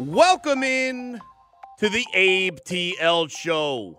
Welcome in to the Abe TL show.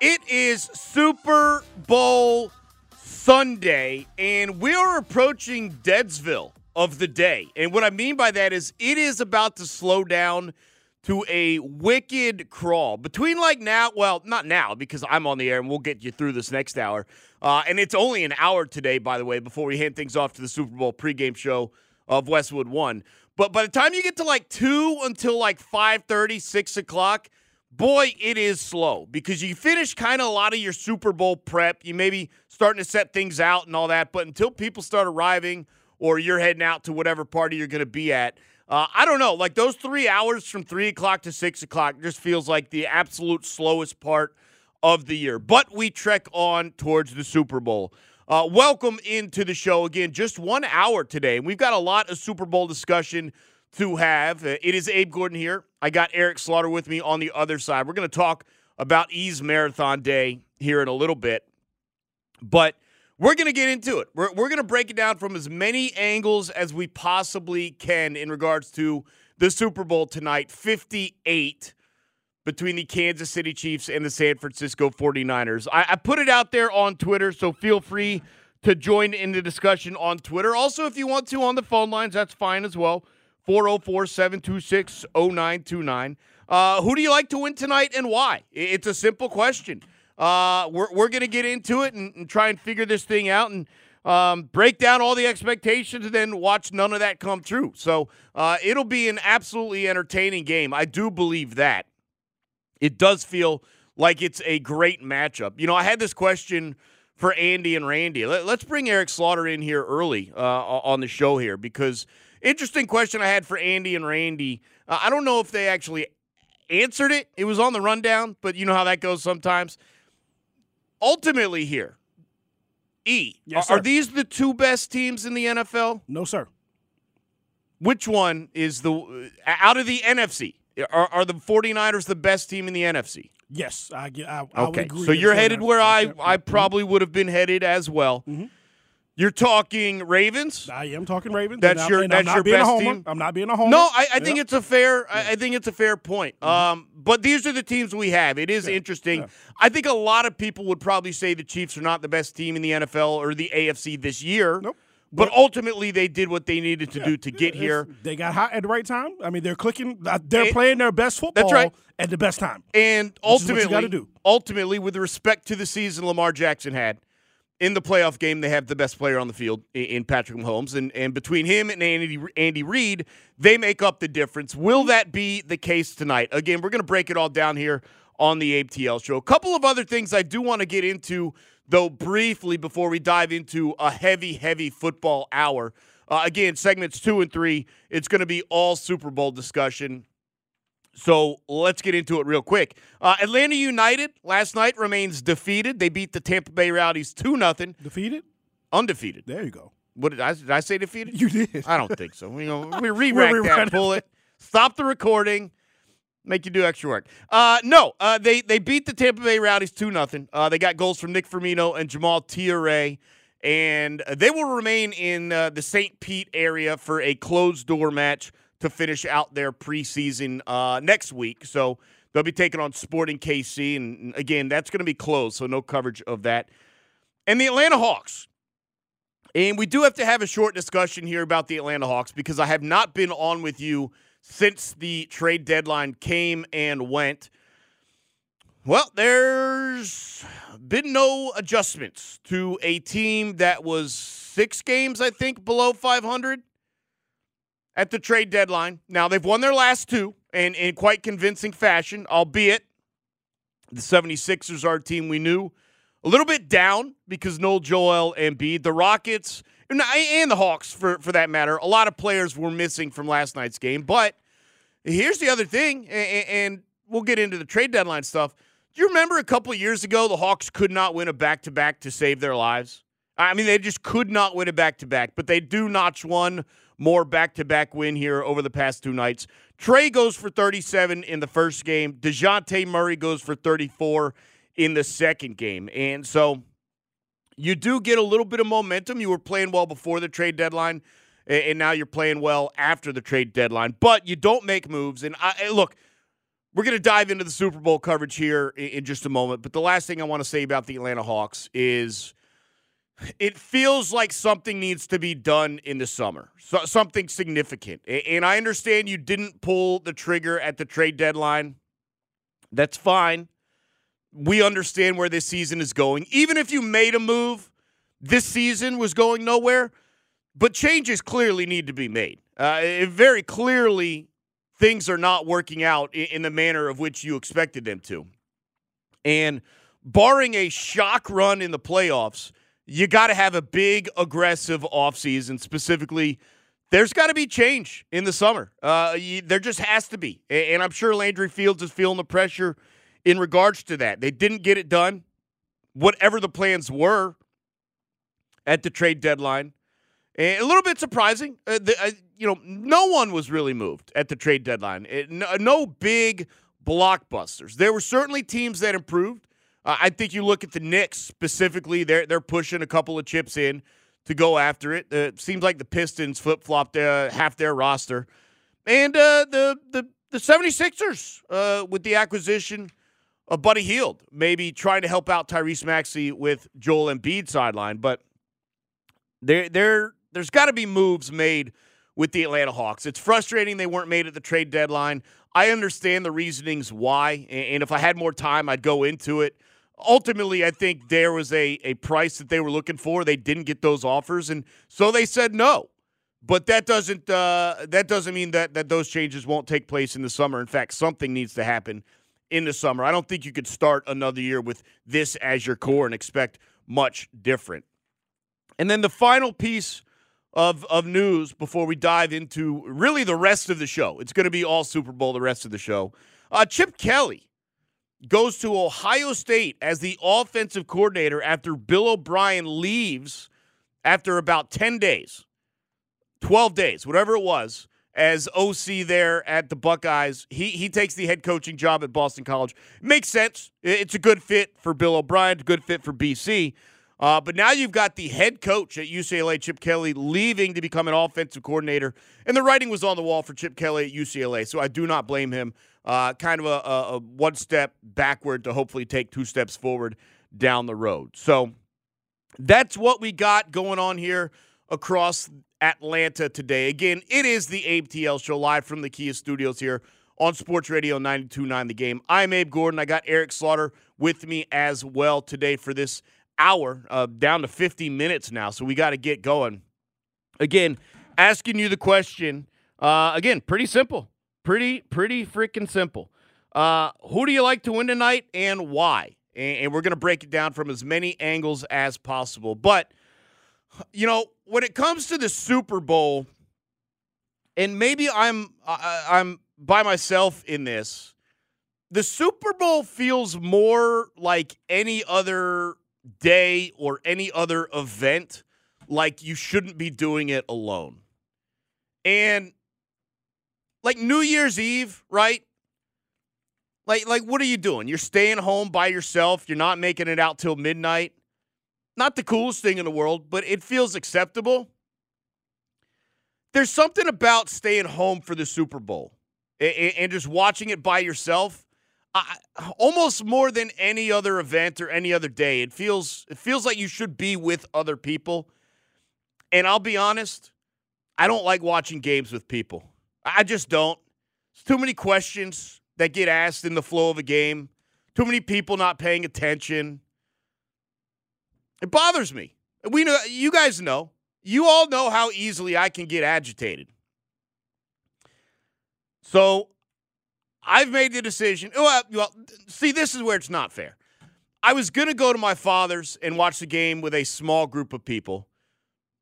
It is Super Bowl Sunday, and we are approaching Deadsville of the day. And what I mean by that is it is about to slow down to a wicked crawl between like now, well, not now because I'm on the air and we'll get you through this next hour. Uh, and it's only an hour today, by the way, before we hand things off to the Super Bowl pregame show of Westwood One. But by the time you get to like two until like 5:30, 6 o'clock, boy, it is slow because you finish kind of a lot of your Super Bowl prep. You maybe starting to set things out and all that, but until people start arriving or you're heading out to whatever party you're going to be at. Uh, I don't know. Like those three hours from three o'clock to six o'clock just feels like the absolute slowest part of the year. But we trek on towards the Super Bowl. Uh, welcome into the show again. Just one hour today. We've got a lot of Super Bowl discussion to have. Uh, it is Abe Gordon here. I got Eric Slaughter with me on the other side. We're going to talk about Ease Marathon Day here in a little bit. But we're going to get into it. We're, we're going to break it down from as many angles as we possibly can in regards to the Super Bowl tonight 58 between the Kansas City Chiefs and the San Francisco 49ers. I, I put it out there on Twitter, so feel free to join in the discussion on Twitter. Also, if you want to on the phone lines, that's fine as well. 404 726 0929. Uh, who do you like to win tonight and why? It's a simple question. Uh, we're we're going to get into it and, and, try and figure this thing out and um, break down all the expectations and then watch none of that come true. So uh, it'll be an absolutely entertaining game. I do believe that. It does feel like it's a great matchup. You know, I had this question for Andy and Randy. Let, us bring Eric Slaughter in here early uh, on the show here because interesting question I had for Andy and Randy. Uh, I don't know if they actually answered it. It was on the rundown, but you know how that goes sometimes ultimately here, E, yes, are, are these the two best teams in the NFL? No, sir. Which one is the out of the NFC? Are, are the 49ers the best team in the NFC? Yes, I, I, I okay. so you're headed where I, I probably would have been headed as well. Mm-hmm. You're talking Ravens. I am talking Ravens. That's your that's I'm your best team. I'm not being a homer. No, I, I think Yeah. it's a fair. I, I think it's a fair point. Mm-hmm. Um, but these are the teams we have. It is interesting. yeah. I think a lot of people would probably say the Chiefs are not the best team in the NFL or the AFC this year. Nope. But, ultimately, they did what they needed to Yeah. do to get here. They got hot at the right time. I mean, they're clicking. uh, They're It- playing their best football That's right. at the best time. And Which is what you ultimately, ultimately, with respect to the season Lamar Jackson had in the playoff game, they have the best player on the field in Patrick Mahomes, and and between him and Andy Andy Reid, they make up the difference. Will that be the case tonight? Again, we're going to break it all down here on the ATL show. A couple of other things I do want to get into though briefly before we dive into a heavy, heavy football hour. Uh, again, segments two and three, it's going to be all Super Bowl discussion. So let's get into it real quick. Uh, Atlanta United last night remains defeated. They beat the Tampa Bay Rowdies 2 0, Defeated. undefeated. There you go. What did I, did I say defeated? You did. I don't think so. We, gonna, we re-rack that, rerun it. pull it, stop the recording, make you do extra work. Uh, no, uh, they they beat the Tampa Bay Rowdies two nothing. Uh, they got goals from Nick Firmino and Jamal Thiaré, and they will remain in uh, the St. Pete area for a closed door match to finish out their preseason uh, next week. So they'll be taking on Sporting KC, and again, that's going to be closed, so no coverage of that. And the Atlanta Hawks. And we do have to have a short discussion here about the Atlanta Hawks because I have not been on with you since the trade deadline came and went. Well, there's been no adjustments to a team that was six games, I think, below 500 at the trade deadline. Now, they've won their last two and in quite convincing fashion, albeit the 76ers are a team we knew a little bit down because no Joel and Embiid. The Rockets and the Hawks, for, for that matter, a lot of players were missing from last night's game. But here's the other thing, and we'll get into the trade deadline stuff. Do you remember a couple years ago the Hawks could not win a back to back to save their lives? I mean, they just could not win a back to back, but they do notch one more back to back win here over the past two nights. Trae goes for 37 in the first game, DeJounte Murray goes for 34 in the second game. And so you do get a little bit of momentum. You were playing well before the trade deadline, and now you're playing well after the trade deadline, but you don't make moves. And I, look, we're going to dive into the Super Bowl coverage here in just a moment. But the last thing I want to say about the Atlanta Hawks is it feels like something needs to be done in the summer, so, something significant. And I understand you didn't pull the trigger at the trade deadline. That's fine. We understand where this season is going. Even if you made a move, this season was going nowhere. But changes clearly need to be made. Uh, very clearly things are not working out in the manner of which you expected them to. And barring a shock run in the playoffs, you got to have a big, aggressive offseason. Specifically, there's got to be change in the summer. Uh, you, there just has to be. And I'm sure Landry Fields is feeling the pressure in regards to that. They didn't get it done, whatever the plans were at the trade deadline. And a little bit surprising. Uh, the, uh, you know, no one was really moved at the trade deadline. It, no, no, big blockbusters. There were certainly teams that improved. Uh, I think you look at the Knicks specifically; they're they're pushing a couple of chips in to go after it. Uh, it seems like the Pistons flip flopped uh, half their roster, and uh, the the the 76ers uh, with the acquisition of Buddy Hield, maybe trying to help out Tyrese Maxey with Joel Embiid sideline, but there there there's got to be moves made with the Atlanta Hawks. It's frustrating they weren't made at the trade deadline. I understand the reasonings why, and if I had more time, I'd go into it. Ultimately, I think there was a, a price that they were looking for. They didn't get those offers, and so they said no. But that doesn't uh, that doesn't mean that that those changes won't take place in the summer. In fact, something needs to happen in the summer. I don't think you could start another year with this as your core and expect much different. And then the final piece of, of news before we dive into really the rest of the show. It's going to be all Super Bowl the rest of the show. Uh, Chip Kelly goes to Ohio State as the offensive coordinator after Bill O'Brien leaves after about 10 days, 12 days, whatever it was, as OC there at the Buckeyes. He, he takes the head coaching job at Boston College. Makes sense. It's a good fit for Bill O'Brien, good fit for BC. Uh, but now you've got the head coach at UCLA, Chip Kelly, leaving to become an offensive coordinator. And the writing was on the wall for Chip Kelly at UCLA, so I do not blame him. Uh, kind of a, a, a one step backward to hopefully take two steps forward down the road. So that's what we got going on here across Atlanta today. Again, it is the Abe TL show live from the Kia studios here on Sports Radio 92.9 The Game. I'm Abe Gordon. I got Eric Slaughter with me as well today for this hour, uh, down to 50 minutes now. So we got to get going. Again, asking you the question. Uh, again, pretty simple. Pretty, pretty freaking simple. Uh, who do you like to win tonight and why? And, and we're going to break it down from as many angles as possible. But, you know, when it comes to the Super Bowl, and maybe I'm I'm by myself in this. The Super Bowl feels more like any other day or any other event like you shouldn't be doing it alone. And like New Year's Eve, right? Like like what are you doing? You're staying home by yourself. You're not making it out till midnight. Not the coolest thing in the world, but it feels acceptable. There's something about staying home for the Super Bowl and just watching it by yourself I, almost more than any other event or any other day, it feels it feels like you should be with other people. And I'll be honest, I don't like watching games with people. I just don't. There's too many questions that get asked in the flow of a game. Too many people not paying attention. It bothers me. We know you guys know. You all know how easily I can get agitated. So I've made the decision. Well, well, see, this is where it's not fair. I was going to go to my father's and watch the game with a small group of people.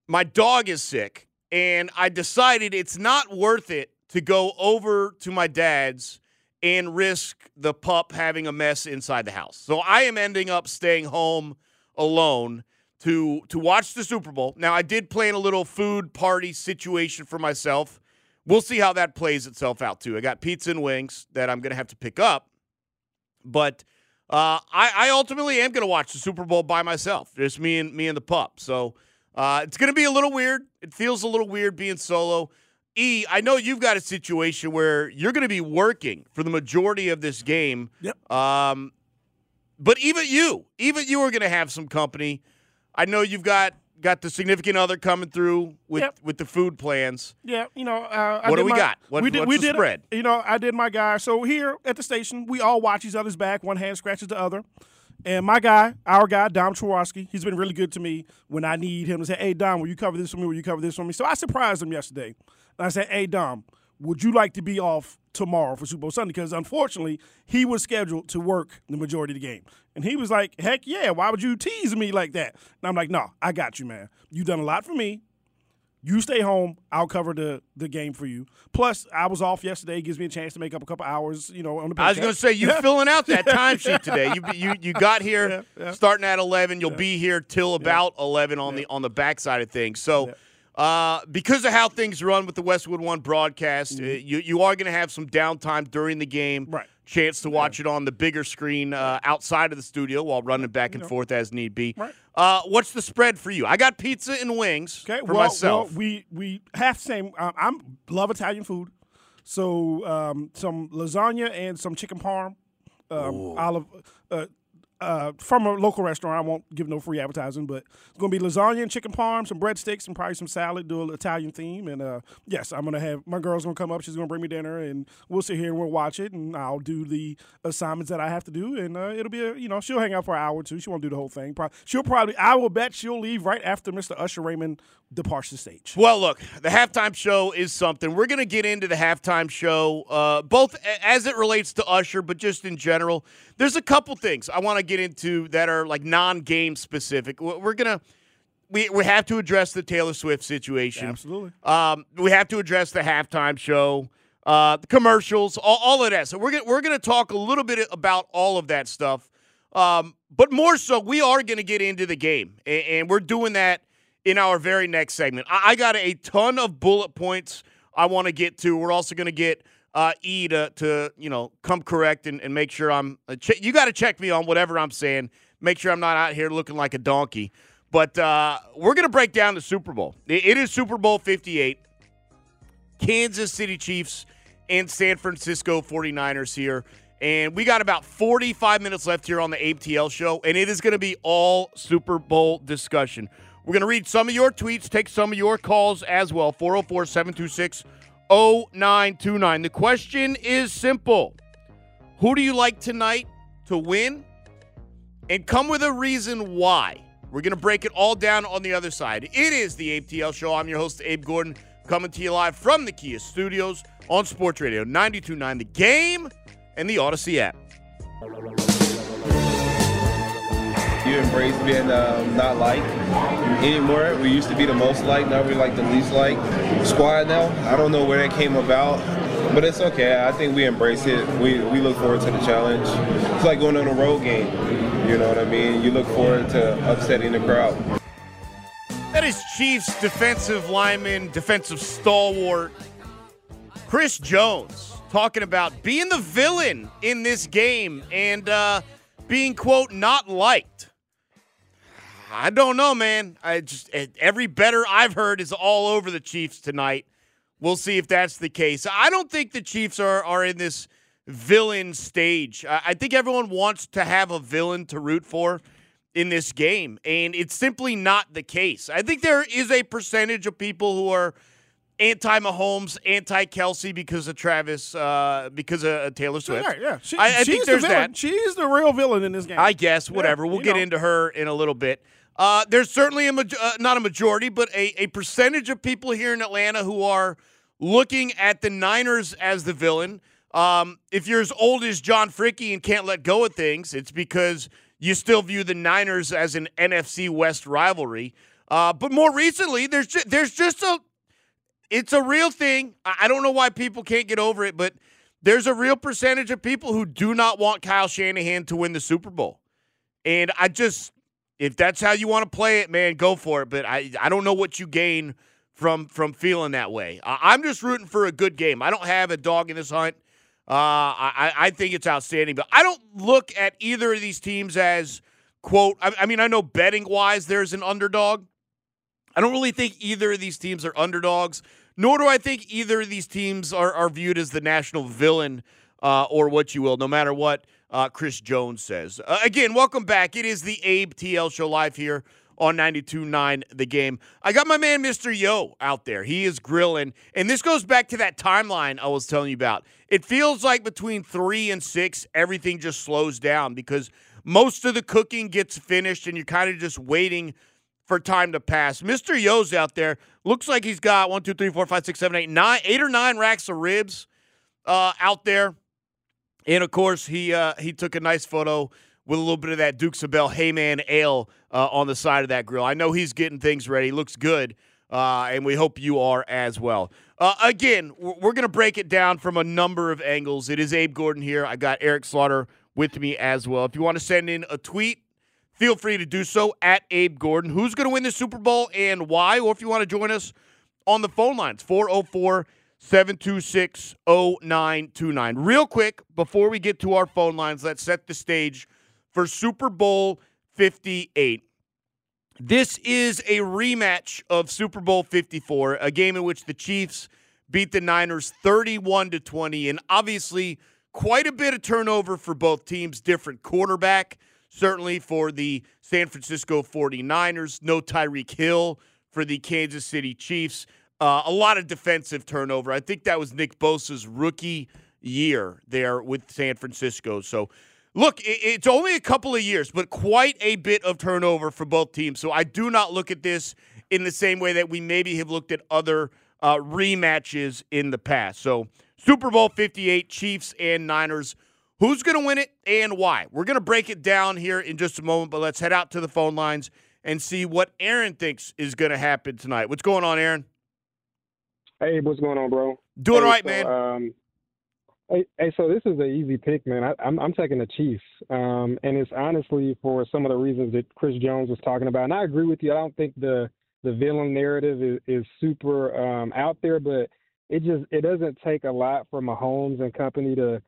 My dog is sick, and I decided it's not worth it to go over to my dad's and risk the pup having a mess inside the house. So I am ending up staying home alone to to watch the Super Bowl. Now I did plan a little food party situation for myself. We'll see how that plays itself out too. I got pizza and wings that I'm going to have to pick up, but uh, I, I, ultimately am going to watch the Super Bowl by myself, just me and me and the pup. So uh, it's going to be a little weird. It feels a little weird being solo. E, I know you've got a situation where you're going to be working for the majority of this game. Yep. Um, but even you, even you are going to have some company. I know you've got got the significant other coming through with Yep. with the food plans. Yeah, you know. Uh, I What do we my- got? What- we did. what's we did. spread? You know, I did my guy. So here at the station, we all watch each other's back. One hand scratches the other. And my guy, our guy, Dom Chawarski, he's been really good to me when I need him to say, "Hey, Dom, will you cover this for me? Will you cover this for me?" So I surprised him yesterday. And I said, "Hey, Dom, would you like to be off tomorrow for Super Bowl Sunday?" Because unfortunately, he was scheduled to work the majority of the game, and he was like, "Heck yeah! Why would you tease me like that?" And I'm like, "No, I got you, man. You done a lot for me. You stay home. I'll cover the the game for you. Plus, I was off yesterday. Gives me a chance to make up a couple hours. You know, on the. I was going to say you filling out that timesheet today. You you you got here Yeah, yeah. starting at eleven. You'll be here till about eleven on the on the backside of things. So. Uh, because of how things run with the Westwood One broadcast, uh, you you are going to have some downtime during the game. Mm-hmm. Right. Chance to watch it on the bigger screen uh, outside of the studio while running back and forth as need be. Right. Uh, what's the spread for you? I got pizza and wings Okay, for well, myself. well, we we have same. Um, I'm love Italian food, so um, some lasagna and some chicken parm, um, olive. Uh, from a local restaurant, I won't give no free advertising, but it's gonna be lasagna and chicken parm, some breadsticks, and probably some salad. Do an Italian theme, and uh, yes, I'm gonna have my girl's gonna come up. She's gonna bring me dinner, and we'll sit here and we'll watch it, and I'll do the assignments that I have to do, and uh, it'll be a you know she'll hang out for an hour or two. She won't do the whole thing. She'll probably I will bet she'll leave right after Mr. Usher Raymond departs the stage. Well, look, the halftime show is something. We're going to get into the halftime show, uh, both as it relates to Usher, but just in general. There's a couple things I want to get into that are like non-game specific. We- We're gonna we we have to address the Taylor Swift situation. Absolutely. Um, we have to address the halftime show, uh, the commercials, all, all of that. So we're gonna we're gonna talk a little bit about all of that stuff. Um, but more so, we are gonna get into the game, and, and we're doing that in our very next segment. I, I got a ton of bullet points I want to get to. We're also gonna get uh, E to to you know come correct and, and make sure I'm. Uh, you got to check me on whatever I'm saying. Make sure I'm not out here looking like a donkey. But uh, we're to break down the Super Bowl. It- is Super Bowl 58. Kansas City Chiefs and San Francisco 49ers here. And we got about 45 minutes left here on the ABTL show, and it is going to be all Super Bowl discussion. We're going to read some of your tweets, take some of your calls as well 404 726 0929. The question is simple Who do you like tonight to win? And come with a reason why. We're going to break it all down on the other side. It is the ABTL show. I'm your host, Abe Gordon, coming to you live from the Kia studios on Sports Radio 929 The Game and the Odyssey app. You embrace being um, not liked anymore. We used to be the most liked, now we're like the least liked squad now. I don't know where that came about, but it's okay. I think we embrace it. We, we look forward to the challenge. It's like going on a road game. You know what I mean? You look forward to upsetting the crowd. That is Chiefs defensive lineman, defensive stalwart, Chris Jones, talking about being the villain in this game and uh, being, quote, not liked. I don't know, man. I just eh, every better I've heard is all over the Chiefs tonight. We'll see if that's the case. I don't think the Chiefs are are in this villain stage. I I think everyone wants to have a villain to root for in this game, and it's simply not the case. I think there is a percentage of people who are anti Mahomes, anti Kelce because of Travis, uh, because of uh, Taylor Swift. Yeah, yeah. She, I, I she's think the there's villain. that. She's the real villain in this game. I guess whatever. we'll get know. into her in a little bit. Uh, there's certainly a uh, not a majority, but a, a percentage of people here in Atlanta who are looking at the Niners as the villain. Um, if you're as old as John Fricky and can't let go of things, it's because you still view the Niners as an NFC West rivalry. Uh, but more recently, there's ju- there's just a it's a real thing. I don't know why people can't get over it, but there's a real percentage of people who do not want Kyle Shanahan to win the Super Bowl. And I just, if that's how you want to play it, man, go for it. But I, I don't know what you gain from from feeling that way. I, I'm just rooting for a good game. I don't have a dog in this hunt. Uh, I, I think it's outstanding, but I don't look at either of these teams as quote. I, I mean, I know betting wise, there's an underdog. I don't really think either of these teams are underdogs, nor do I think either of these teams are, are viewed as the national villain uh, or what you will, no matter what uh, Chris Jones says. Uh, again, welcome back. It is the Abe TL Show live here on 92.9 The Game. I got my man Mr. Yo out there. He is grilling. And this goes back to that timeline I was telling you about. It feels like between 3 and 6, everything just slows down because most of the cooking gets finished and you're kind of just waiting for time to pass. Mr. Yo's out there. Looks like he's got one, two, three, four, five, six, seven, eight, nine, eight or nine racks of ribs uh, out there. And of course, he uh, he took a nice photo with a little bit of that Dukes of Bell Heyman Ale uh, on the side of that grill. I know he's getting things ready. Looks good, uh, and we hope you are as well. Uh, again, we're going to break it down from a number of angles. It is Abe Gordon here. I got Eric Slaughter with me as well. If you want to send in a tweet, feel free to do so at Abe Gordon. Who's going to win the Super Bowl and why? Or if you want to join us on the phone lines, 404 726 0929. Real quick, before we get to our phone lines, let's set the stage for Super Bowl 58. This is a rematch of Super Bowl 54, a game in which the Chiefs beat the Niners 31 to 20 and obviously quite a bit of turnover for both teams, different quarterback certainly for the San Francisco 49ers, no Tyreek Hill for the Kansas City Chiefs. Uh, a lot of defensive turnover. I think that was Nick Bosa's rookie year there with San Francisco. So Look, it's only a couple of years, but quite a bit of turnover for both teams. So I do not look at this in the same way that we maybe have looked at other uh, rematches in the past. So Super Bowl 58, Chiefs and Niners. Who's going to win it and why? We're going to break it down here in just a moment, but let's head out to the phone lines and see what Aaron thinks is going to happen tonight. What's going on, Aaron? Hey, what's going on, bro? Doing hey, all right, so, man. Um, hey, hey, so this is an easy pick, man. I, I'm I'm taking the Chiefs, um, and it's honestly for some of the reasons that Chris Jones was talking about. And I agree with you. I don't think the the villain narrative is, is super um, out there, but it just it doesn't take a lot for Mahomes and company to,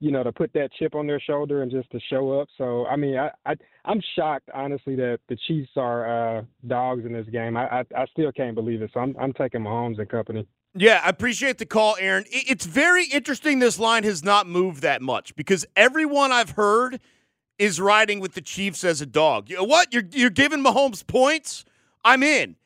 you know, to put that chip on their shoulder and just to show up. So I mean, I, I I'm shocked honestly that the Chiefs are uh, dogs in this game. I, I I still can't believe it. So I'm I'm taking Mahomes and company. Yeah, I appreciate the call, Aaron. It's very interesting this line has not moved that much because everyone I've heard is riding with the Chiefs as a dog. You know what? You're you're giving Mahomes points? I'm in.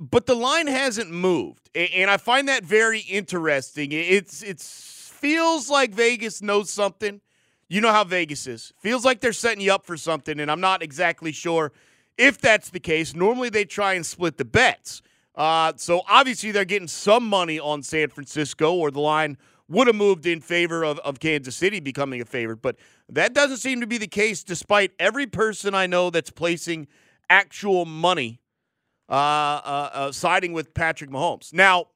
But the line hasn't moved. And I find that very interesting. It's it's feels like Vegas knows something. You know how Vegas is. Feels like they're setting you up for something, and I'm not exactly sure if that's the case. Normally they try and split the bets. Uh, so obviously they're getting some money on San Francisco, or the line would have moved in favor of, of Kansas City becoming a favorite. But that doesn't seem to be the case, despite every person I know that's placing actual money uh, uh, uh, siding with Patrick Mahomes. Now,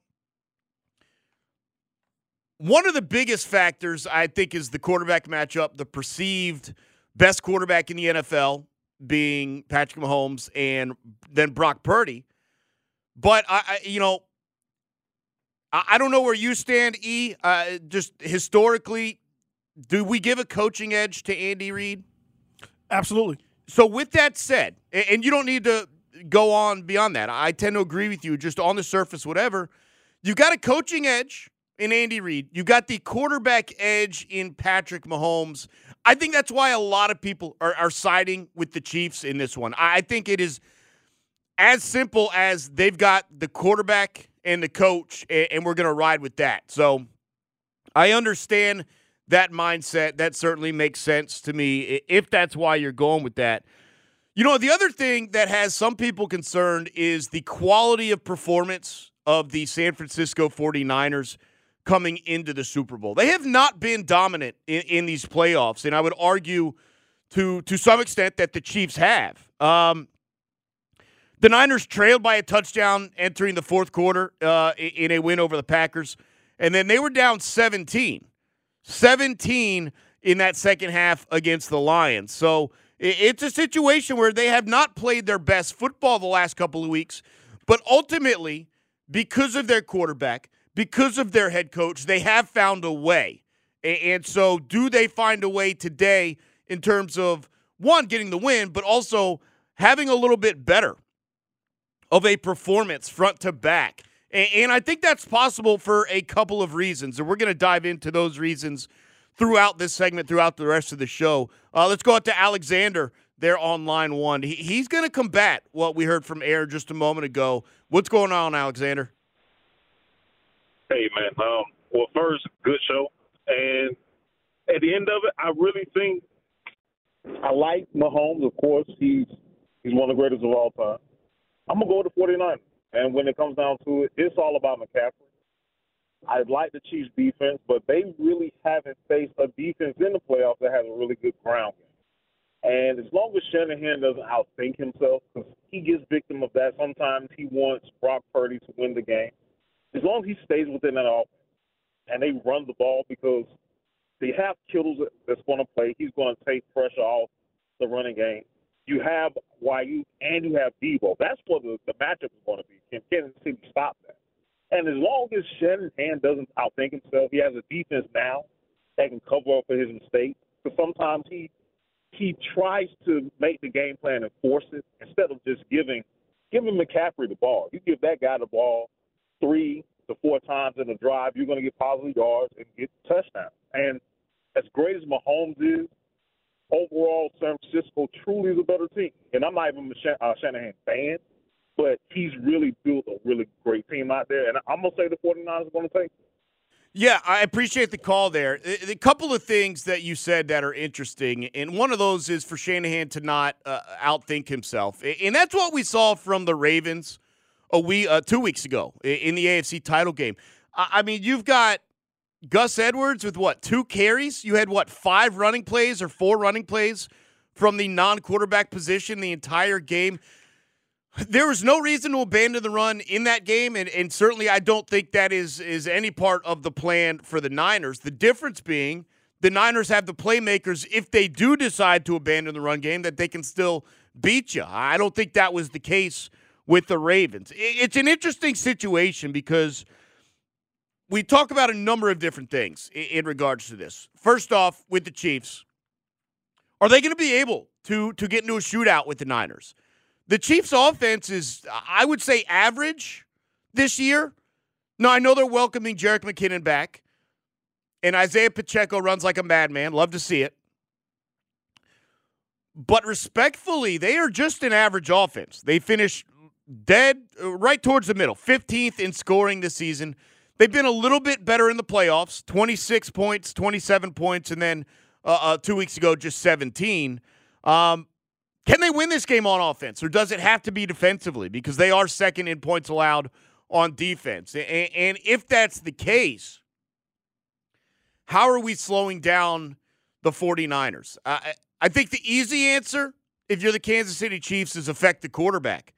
one of the biggest factors I think is the quarterback matchup, the perceived best quarterback in the NFL being Patrick Mahomes and then Brock Purdy. But I, I you know, I, I don't know where you stand, E. Uh, just historically, do we give a coaching edge to Andy Reid? Absolutely. So, with that said, a- and you don't need to go on beyond that, I tend to agree with you. Just on the surface, whatever, You've got a coaching edge in Andy Reid. You got the quarterback edge in Patrick Mahomes. I think that's why a lot of people are, are siding with the Chiefs in this one. I think it is as simple as they've got the quarterback and the coach, and, and we're going to ride with that. So I understand that mindset. That certainly makes sense to me if that's why you're going with that. You know, the other thing that has some people concerned is the quality of performance of the San Francisco 49ers coming into the Super Bowl. They have not been dominant in, in these playoffs, and I would argue to to some extent that the Chiefs have. Um, the Niners trailed by a touchdown entering the fourth quarter uh, in a win over the Packers, and then they were down 17. 17 in that second half against the Lions. So it's a situation where they have not played their best football the last couple of weeks, but ultimately, because of their quarterback, because of their head coach, they have found a way. And so, do they find a way today in terms of one, getting the win, but also having a little bit better of a performance front to back? And I think that's possible for a couple of reasons. And we're going to dive into those reasons throughout this segment, throughout the rest of the show. Uh, let's go out to Alexander there on line one. He's going to combat what we heard from Aaron just a moment ago. What's going on, Alexander? Hey, man. Um, well, first, good show. And at the end of it, I really think I like Mahomes. Of course, he's he's one of the greatest of all time. I'm to go the 49ers. And when it comes down to it, it's all about McCaffrey. I like the Chiefs' defense, but they really haven't faced a defense in the playoffs that has a really good ground game. And as long as Shanahan doesn't outthink himself, because he gets victim of that, sometimes he wants Brock Purdy to win the game. As long as he stays within that offense and they run the ball because they have Kittles that's going to play, he's going to take pressure off the running game. You have Aiyuk and you have Deebo. That's what the, the matchup is going to be. Can Kansas City stop that? And as long as Shanahan doesn't outthink himself, he has a defense now that can cover up for his mistakes. Because sometimes he he tries to make the game plan and force it instead of just giving giving McCaffrey the ball. You give that guy the ball three to four times in a drive, you're going to get positive yards and get touchdowns. And as great as Mahomes is, overall, San Francisco truly is a better team. And I'm not even a uh, Shanahan fan, but he's really built a really great team out there. And I'm going to say the 49ers are going to take it. Yeah, I appreciate the call there. A couple of things that you said that are interesting, and one of those is for Shanahan to not uh, outthink himself, and that's what we saw from the Ravens a week, uh, two weeks ago in the AFC title game. I mean, you've got Gus Edwards with what two carries? You had what five running plays or four running plays from the non-quarterback position the entire game. There was no reason to abandon the run in that game, and, and certainly I don't think that is is any part of the plan for the Niners. The difference being the Niners have the playmakers if they do decide to abandon the run game that they can still beat you. I don't think that was the case with the Ravens. It's an interesting situation because we talk about a number of different things in regards to this. First off, with the Chiefs, are they going to be able to to get into a shootout with the Niners? The Chiefs' offense is, I would say, average this year. Now I know they're welcoming Jerick McKinnon back, and Isaiah Pacheco runs like a madman. Love to see it. But respectfully, they are just an average offense. They finish dead uh, right towards the middle, 15th in scoring this season. They've been a little bit better in the playoffs 26 points, 27 points, and then uh, uh, two weeks ago, just 17. Um, can they win this game on offense, or does it have to be defensively? Because they are second in points allowed on defense. And, and if that's the case, how are we slowing down the 49ers? I, I think the easy answer, if you're the Kansas City Chiefs, is affect the quarterback.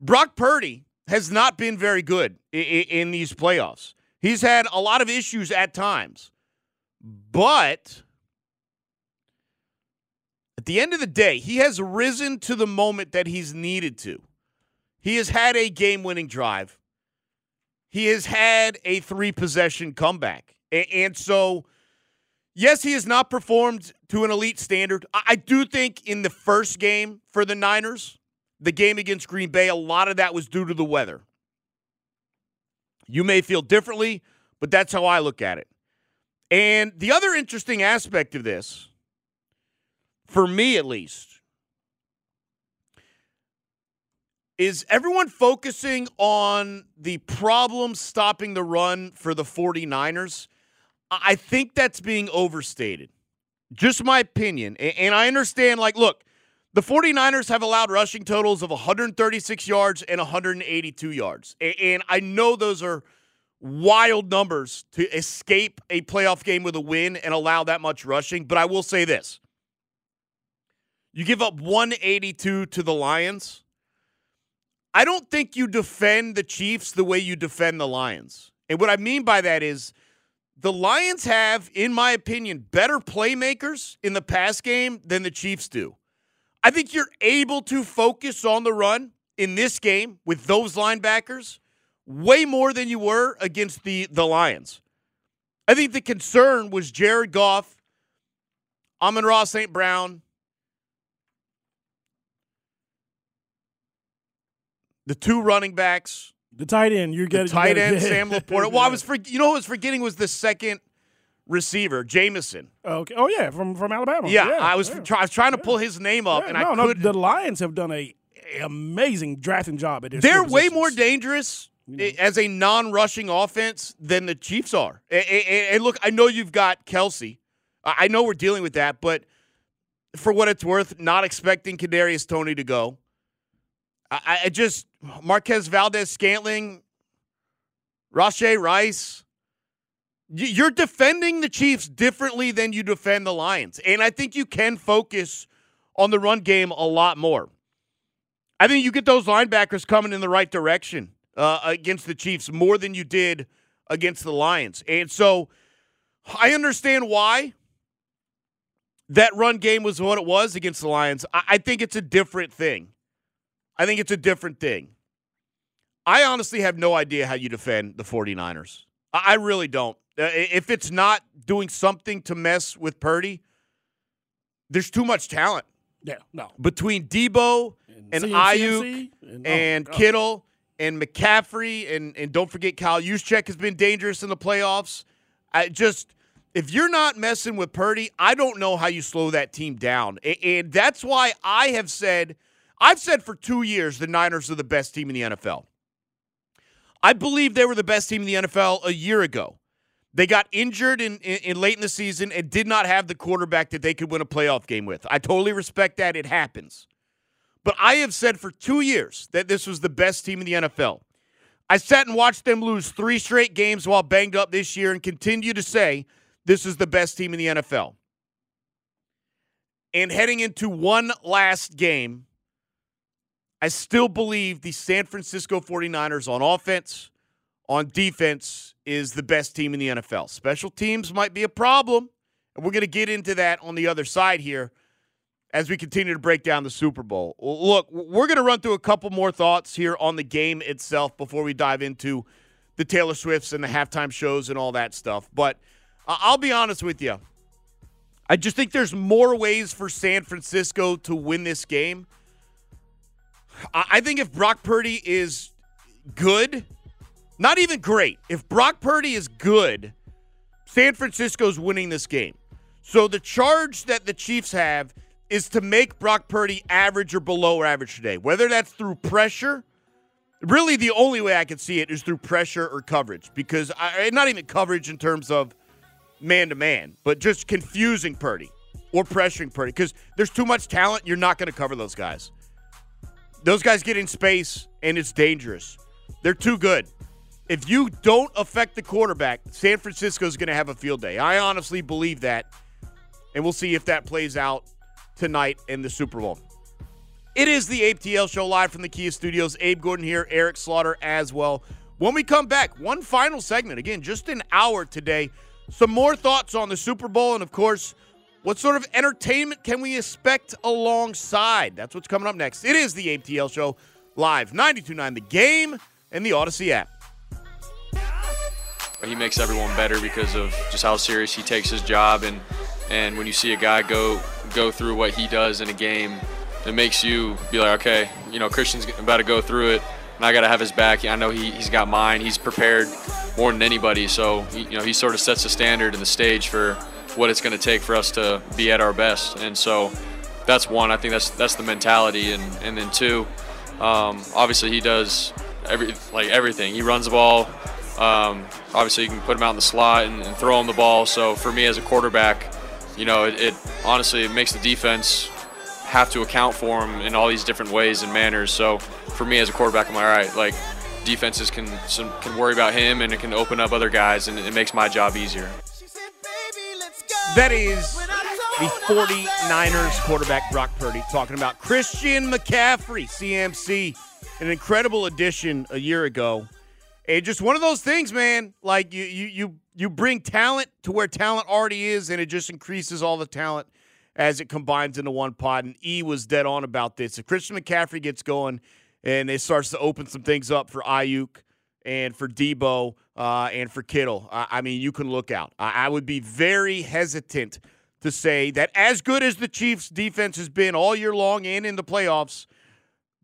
Brock Purdy has not been very good in, in these playoffs. He's had a lot of issues at times, but at the end of the day, he has risen to the moment that he's needed to. He has had a game winning drive, he has had a three possession comeback. And so, yes, he has not performed to an elite standard. I do think in the first game for the Niners, the game against Green Bay, a lot of that was due to the weather. You may feel differently, but that's how I look at it. And the other interesting aspect of this for me at least, is everyone focusing on the problem stopping the run for the 49ers? I think that's being overstated. Just my opinion. And I understand, like, look, the 49ers have allowed rushing totals of 136 yards and 182 yards. And I know those are wild numbers to escape a playoff game with a win and allow that much rushing. But I will say this you give up 182 to the Lions. I don't think you defend the Chiefs the way you defend the Lions. And what I mean by that is the Lions have, in my opinion, better playmakers in the pass game than the Chiefs do. I think you're able to focus on the run in this game with those linebackers way more than you were against the, the Lions. I think the concern was Jared Goff, Amon-Ra St. Brown, the two running backs, the tight end. You get the tight end. Sam LaPorta. Well, I was for, you know, what I was forgetting was the second receiver, Jameson. Okay. Oh yeah, from from Alabama. Yeah, yeah I was yeah. try, I was trying to pull his name up, Yeah, and no, I no, couldn't. the Lions have done a, a amazing drafting job at their They're way positions. more dangerous i- eh, as a non-rushing offense than the Chiefs are. And look, I know you've got Kelce. I know we're dealing with that, but for what it's worth, not expecting Kadarius Toney to go. I, I- just Marquez Valdez Scantling, Rashee Rice. You're defending the Chiefs differently than you defend the Lions, and I think you can focus on the run game a lot more. I think you get those linebackers coming in the right direction uh, against the Chiefs more than you did against the Lions. And so I understand why that run game was what it was against the Lions. I, I think it's a different thing. I think it's a different thing. I honestly have no idea how you defend the 49ers. I, I really don't. Uh, if it's not doing something to mess with Purdy, there's too much talent Yeah, no. between Deebo and CMC, Aiyuk and, and. Kittle and McCaffrey and and don't forget Kyle Juszczyk has been dangerous in the playoffs. I just if you're not messing with Purdy, I don't know how you slow that team down. A- And that's why I have said I've said for 2 years the Niners are the best team in the NFL. I believe they were the best team in the NFL a year ago. They got injured in, in, in late in the season and did not have the quarterback that they could win a playoff game with. I totally respect that. It happens. But I have said for two years that this was the best team in the NFL. I sat and watched them lose three straight games while banged up this year and continue to say this is the best team in the NFL. And heading into one last game, I still believe the San Francisco 49ers on offense, on defense, is the best team in the NFL. Special teams might be a problem, and we're going to get into that on the other side here as we continue to break down the Super Bowl. Look, we're going to run through a couple more thoughts here on the game itself before we dive into the Taylor Swifts and the halftime shows and all that stuff. But I'll be honest with you. I just think there's more ways for San Francisco to win this game. I think if Brock Purdy is good, not even great, if Brock Purdy is good, San Francisco's winning this game. So the charge that the Chiefs have is to make Brock Purdy average or below average today. Whether that's through pressure, really the only way I can see it is through pressure or coverage because I not even coverage in terms of man to man, but just confusing Purdy or pressuring Purdy because there's too much talent. You're not going to cover those guys. Those guys get in space and it's dangerous. They're too good. If you don't affect the quarterback, San Francisco's going to have a field day. I honestly believe that. And we'll see if that plays out tonight in the Super Bowl. It is the Abe show live from the Kia Studios. Abe Gordon here, Eric Slaughter as well. When we come back, one final segment. Again, just an hour today. Some more thoughts on the Super Bowl, and of course, what sort of entertainment can we expect alongside? That's what's coming up next. It is the Abe TL show live, 92.9 The Game and the Odyssey app. He makes everyone better because of just how serious he takes his job, and and when you see a guy go go through what he does in a game, it makes you be like, okay, you know, Christian's about to go through it, and I got to have his back. I know he, he's got mine. He's prepared more than anybody, so you know he sort of sets the standard and the stage for what it's going to take for us to be at our best, and so that's one. I think that's that's the mentality, and and then two, Um, obviously, he does every like everything. He runs the ball. Um, obviously, you can put him out in the slot and, and, throw him the ball. So for me as a quarterback, you know, it, it honestly it makes the defense have to account for him in all these different ways and manners. So for me as a quarterback, I'm like, all right, like defenses can can worry about him and it can open up other guys and it makes my job easier. That is the 49ers quarterback Brock Purdy talking about Christian McCaffrey, CMC, an incredible addition a year ago. And just one of those things, man. Like you you you you bring talent to where talent already is and it just increases all the talent as it combines into one pod. And E was dead on about this. If Christian McCaffrey gets going and it starts to open some things up for Aiyuk and for Deebo uh, and for Kittle, I, I, mean, you can look out. I, I would be very hesitant to say that as good as the Chiefs' defense has been all year long and in the playoffs,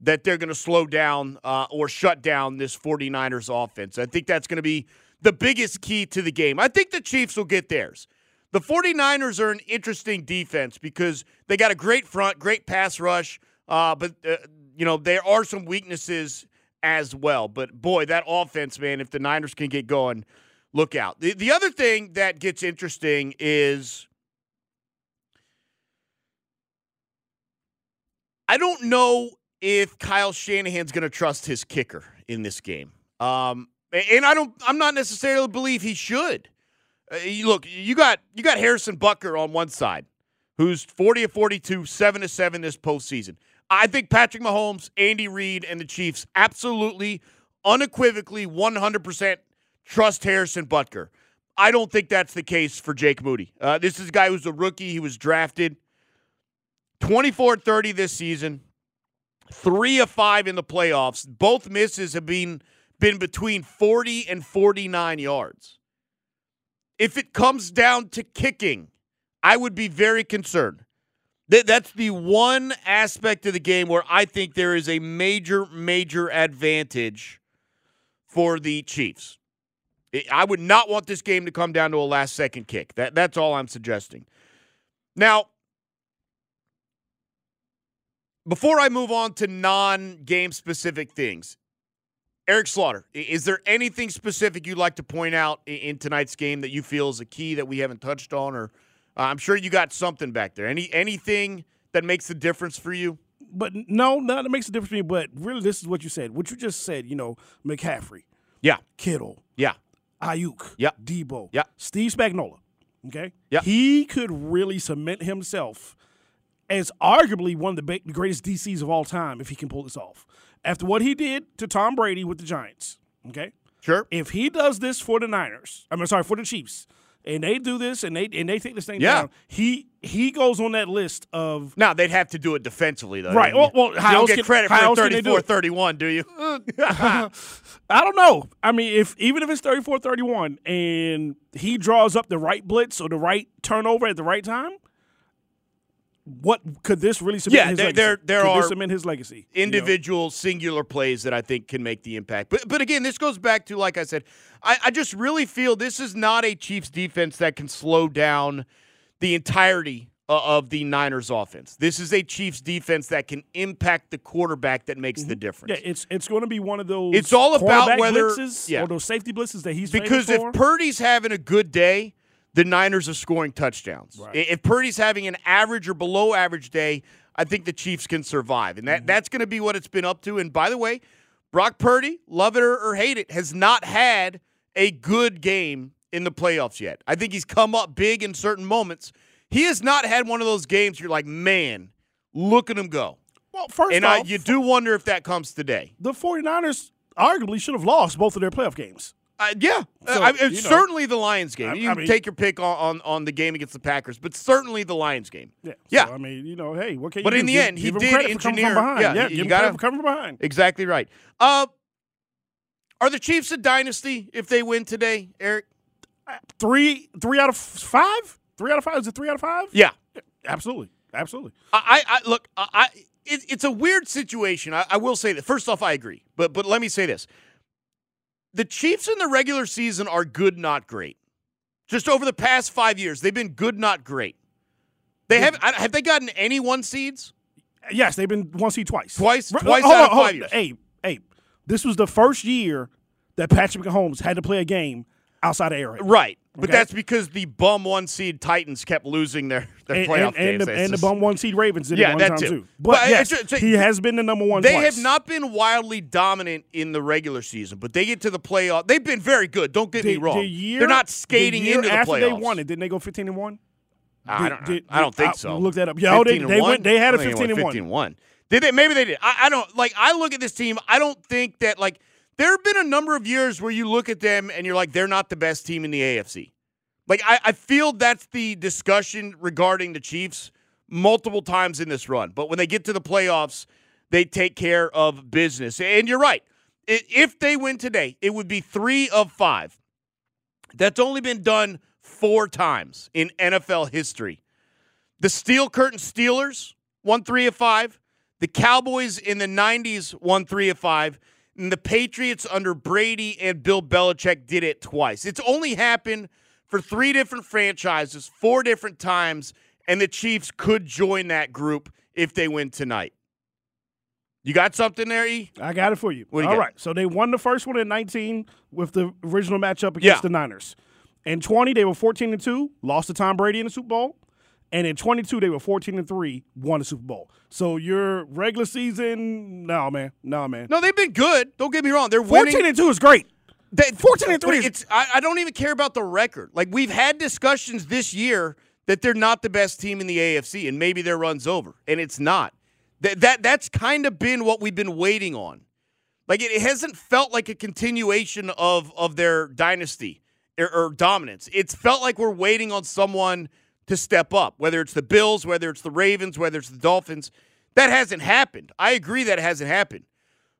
that they're going to slow down uh, or shut down this 49ers offense. I think that's going to be the biggest key to the game. I think the Chiefs will get theirs. The 49ers are an interesting defense because they got a great front, great pass rush, uh, but, uh, you know, there are some weaknesses as well. But boy, that offense, man, if the Niners can get going, look out. The, the other thing that gets interesting is I don't know if Kyle Shanahan's going to trust his kicker in this game. Um, and I don't. I'm not necessarily believe he should. Uh, you look, you got you got Harrison Butker on one side, who's 40 of 42, seven to seven this postseason. I think Patrick Mahomes, Andy Reid, and the Chiefs absolutely, unequivocally, 100% trust Harrison Butker. I don't think that's the case for Jake Moody. Uh, this is a guy who's a rookie. He was drafted 24 30 this season, three of five in the playoffs. Both misses have been, been between 40 and 49 yards. If it comes down to kicking, I would be very concerned. That's the one aspect of the game where I think there is a major, major advantage for the Chiefs. I would not want this game to come down to a last second kick. That, that's all I'm suggesting. Now, before I move on to non game specific things, Eric Slaughter, is there anything specific you'd like to point out in tonight's game that you feel is a key that we haven't touched on, or uh, I'm sure you got something back there. Any anything that makes a difference for you? But no, none that makes a difference for me. But really, this is what you said. What you just said. You know, McCaffrey. Yeah. Kittle. Yeah. Aiyuk. Yeah. Deebo, Yeah. Steve Spagnuolo. Okay. Yeah. He could really cement himself as arguably one of the greatest DCs of all time if he can pull this off. After what he did to Tom Brady with the Giants. Okay. Sure. If he does this for the Niners, I'm sorry, for the Chiefs, and they do this and they and they take this thing yeah. down, he he goes on that list of Now they'd have to do it defensively though. Right. Well, well you don't get can, credit for 34 31, do you? I don't know. I mean, if even if it's 34 31 and he draws up the right blitz or the right turnover at the right time, what could this really cement yeah, his there, legacy? there, there could are cement his legacy. individual you know? singular plays that I think can make the impact. But but again, this goes back to like I said, I, I just really feel this is not a Chiefs defense that can slow down the entirety of the Niners offense. This is a Chiefs defense that can impact the quarterback that makes the mm-hmm. difference. Yeah, it's it's going to be one of those. It's all about whether blitzes yeah. or those safety blitzes that he's because if for. Purdy's having a good day, the Niners are scoring touchdowns. Right. If Purdy's having an average or below average day, I think the Chiefs can survive. And that, mm-hmm. that's going to be what it's been up to. And by the way, Brock Purdy, love it or, hate it, has not had a good game in the playoffs yet. I think he's come up big in certain moments. He has not had one of those games you're like, man, look at him go. Well, first and off, I, you do wonder if that comes today. The 49ers arguably should have lost both of their playoff games. Uh, yeah, So, I, you know. certainly the Lions game. You I can mean- take your pick on, on, on the game against the Packers, but certainly the Lions game. Yeah. Yeah. So, I mean, you know, hey, what can you But do? in the Give- end, he give did engineer- from behind. yeah, Yeah, you- credit for coming from behind. Exactly right. Uh, are the Chiefs a dynasty if they win today, Eric? Three, three out of five. Three out of five. Is it three out of five? Yeah. Absolutely, absolutely. I, I, I look. I, I it, it's a weird situation. I, I will say that. First off, I agree. But but let me say this: the Chiefs in the regular season are good, not great. Just over the past five years, they've been good, not great. They have have they gotten any one seeds? Yes, they've been one seed twice. Twice- twice hold out on, of five years. Hey, hey, this was the first year that Patrick Mahomes had to play a game outside of Arrowhead. Right. But Okay. that's because the bum one seed Titans kept losing their, their And, playoff and, and games. the, and the bum one seed Ravens did Yeah, it one that time too. too. But But yes, it's- it's- he has been the number one. They twice. have not been wildly dominant in the regular season, but they get to the playoff. They've been very good. Don't get The, me wrong. the year, They're not skating the year into the after playoffs. they won it. Didn't they go fifteen and one? I don't. did- I don't think I so. Look that up. Yeah, they- they went- they had a 15 and 15 one. Did they? Maybe they did. I, I don't like. I look at this team. I don't think that like there have been a number of years where you look at them and you're like they're not the best team in the AFC. Like I, I feel that's the discussion regarding the Chiefs multiple times in this run. But when they get to the playoffs, they take care of business. And you're right. If they win today, it would be three of five. That's only been done four times in NFL history. The Steel Curtain Steelers won three of five. The Cowboys in the 90s won three of five. And the Patriots under Brady and Bill Belichick did it twice. It's only happened for three different franchises, four different times, and the Chiefs could join that group if they win tonight. You got something there, E? I got it for you. You All got? right. So they won the first one in 19 with the original matchup against Yeah. the Niners. In 20, they were 14 and 2, lost to Tom Brady in the Super Bowl. And in 22, they were 14 and 3, won the Super Bowl. So your regular season, no, man. No, man. No, they've been good. Don't get me wrong. They're 14 winning. and 2 is great. They, 14 and three is- It's I, I don't even care about the record. Like we've had discussions this year that they're not the best team in the AFC, and maybe their run's over, and it's not. That that that's kind of been what we've been waiting on. Like it, it hasn't felt like a continuation of of their dynasty or, or dominance. It's felt like we're waiting on someone to step up, whether it's the Bills, whether it's the Ravens, whether it's the Dolphins. That hasn't happened. I agree that it hasn't happened.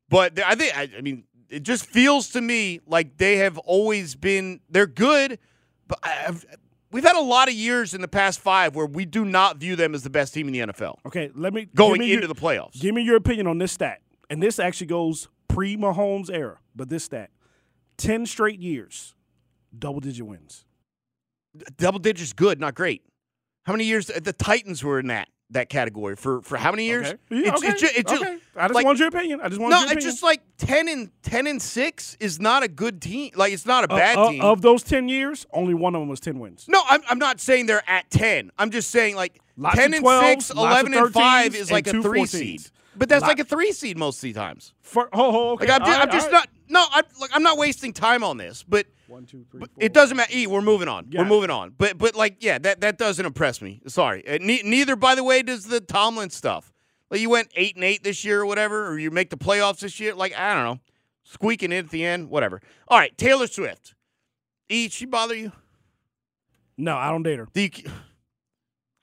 But I think I, I mean it just feels to me like they have always been they're good, but I've, we've had a lot of years in the past five where we do not view them as the best team in the NFL Okay, let me going me into your, the playoffs. Give me your opinion on this stat. And this actually goes pre Mahomes era, but this stat 10 straight years, double digit wins. Double digits, good, not great. How many years the Titans were in that that category for for how many years? Okay. Yeah, It's, okay. it's, ju- it's okay. I just like- want your opinion. I just want no, your opinion. it's just like ten and ten and six is not a good team. Like it's not a Of- bad of, team. Of those 10 years, only one of them was 10 wins. No, I'm, I'm not saying they're at 10. I'm just saying like Lots 10 of and 12s, 6, 11 and 5 13s, is like a 3 14s. seed. But that's Lot- like a 3 seed most of the times. For, oh, oh, okay. Like I'm just, All I'm just right. not no, I'm like I'm not wasting time on this, but One, two, three, four. it doesn't matter. E, we're moving on. Got we're moving on. But but like yeah, that that doesn't impress me. Sorry. Uh, ne- neither by the way does the Tomlin stuff. Like you went 8 and 8 this year or whatever or you make the playoffs this year, like I don't know. Squeaking in at the end, whatever. All right, Taylor Swift. E, she bother you? No, I don't date her. Do you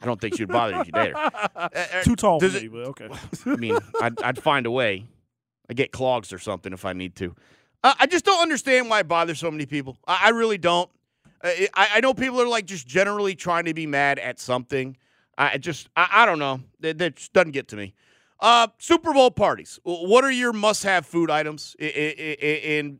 I don't think she'd bother you if you date her. Uh, uh, Too tall for does me, but okay. I mean, I'd, I'd find a way. I get clogs or something if I need to. Uh, I just don't understand why it bothers so many people. I, I really don't. Uh, I, I know people are like just generally trying to be mad at something. I just, I, I don't know. That, that just doesn't get to me. Uh, Super Bowl parties. What are your must-have food items? And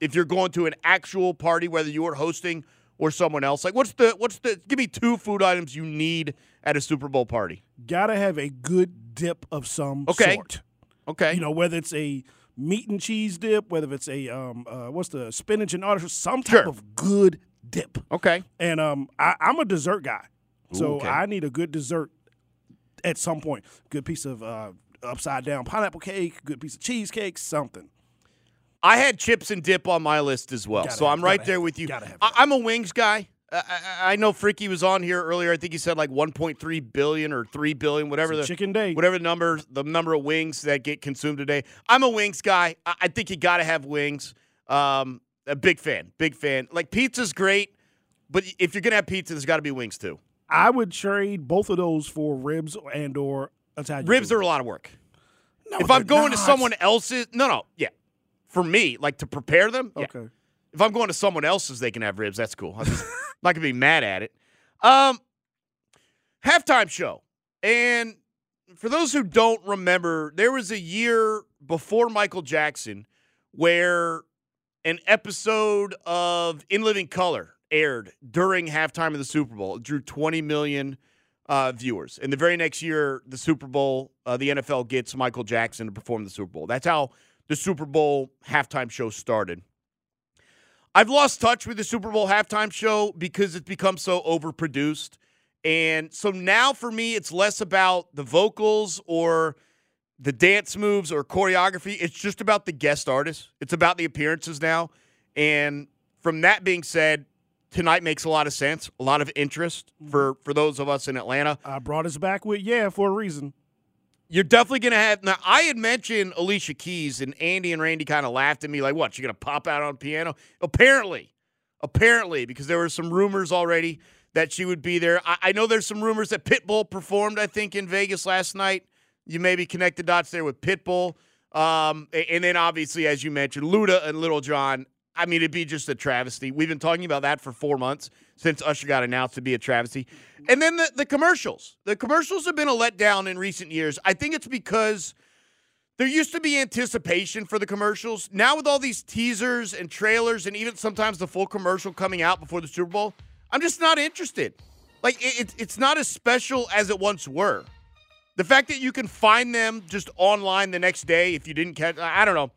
if you're going to an actual party, whether you are hosting or someone else, like what's the, what's the? Give me two food items you need at a Super Bowl party. Gotta have a good dip of some Okay. sort. Okay. You know, whether it's a meat and cheese dip, whether it's a um, uh, what's the spinach and artichoke, some type Sure. of good dip. okay. And um, I, I'm a dessert guy, so okay. I need a good dessert at some point. Good piece of uh, upside down pineapple cake, good piece of cheesecake, something. I had chips and dip on my list as well, Gotta so have- I'm right there have- with you. I. I'm a wings guy. I, I, know Freaky was on here earlier. I think he said like 1.3 billion or 3 billion, whatever the chicken day. whatever the number the number of wings that get consumed today. I'm a wings guy. I, I think you got to have wings. Um, a big fan, big fan. Like pizza's great, but if you're gonna have pizza, there's got to be wings too. I would trade both of those for ribs and or Italian. Ribs food. are a lot of work. No, if I'm going to someone else's, no, no, yeah, for me, like to prepare them, yeah. If I'm going to someone else's, they can have ribs. That's cool. I'm not gonna be mad at it. Um, halftime show, and for those who don't remember, there was a year before Michael Jackson where an episode of In Living Color aired during halftime of the Super Bowl. It drew 20 million uh, viewers. And the very next year, the Super Bowl, uh, the NFL gets Michael Jackson to perform the Super Bowl. That's how the Super Bowl halftime show started. I've lost touch with the Super Bowl halftime show because it's become so overproduced. And so now for me, it's less about the vocals or the dance moves or choreography. It's just about the guest artists, it's about the appearances now. And from that being said, tonight makes a lot of sense, a lot of interest mm-hmm. for, for those of us in Atlanta. I brought us back with yeah for a reason. You're definitely going to have. Now, I had mentioned Alicia Keys, and Andy and Randy kind of laughed at me, like, what, you're going to pop out on piano? Apparently, apparently, because there were some rumors already that she would be there. I, I know there's some rumors that Pitbull performed, I think, in Vegas last night. You maybe connect the dots there with Pitbull. Um, and then, obviously, as you mentioned, Luda and Lil Jon. I mean, it'd be just a travesty. We've been talking about that for four months since Usher got announced to be a travesty. And then the, the commercials. The commercials have been a letdown in recent years. I think it's because there used to be anticipation for the commercials. Now, with all these teasers and trailers, and even sometimes the full commercial coming out before the Super Bowl, I'm just not interested. Like, it, it's not as special as it once were. The fact that you can find them just online the next day if you didn't catch, I don't know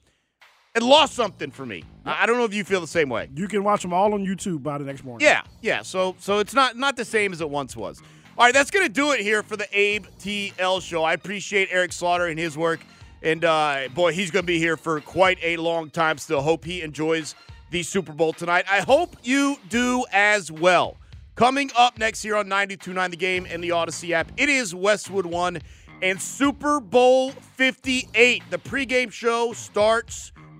it lost something for me. I don't know if you feel the same way. You can watch them all on YouTube by the next morning. Yeah, yeah. So so it's not not the same as it once was. All right, that's gonna do it here for the Abe TL show. I appreciate Eric Slaughter and his work, and uh, boy, he's gonna be here for quite a long time. Still, hope he enjoys the Super Bowl tonight. I hope you do as well. Coming up next here on 92.9 The Game and the Audacy app, it is Westwood One and Super Bowl 58. The pregame show starts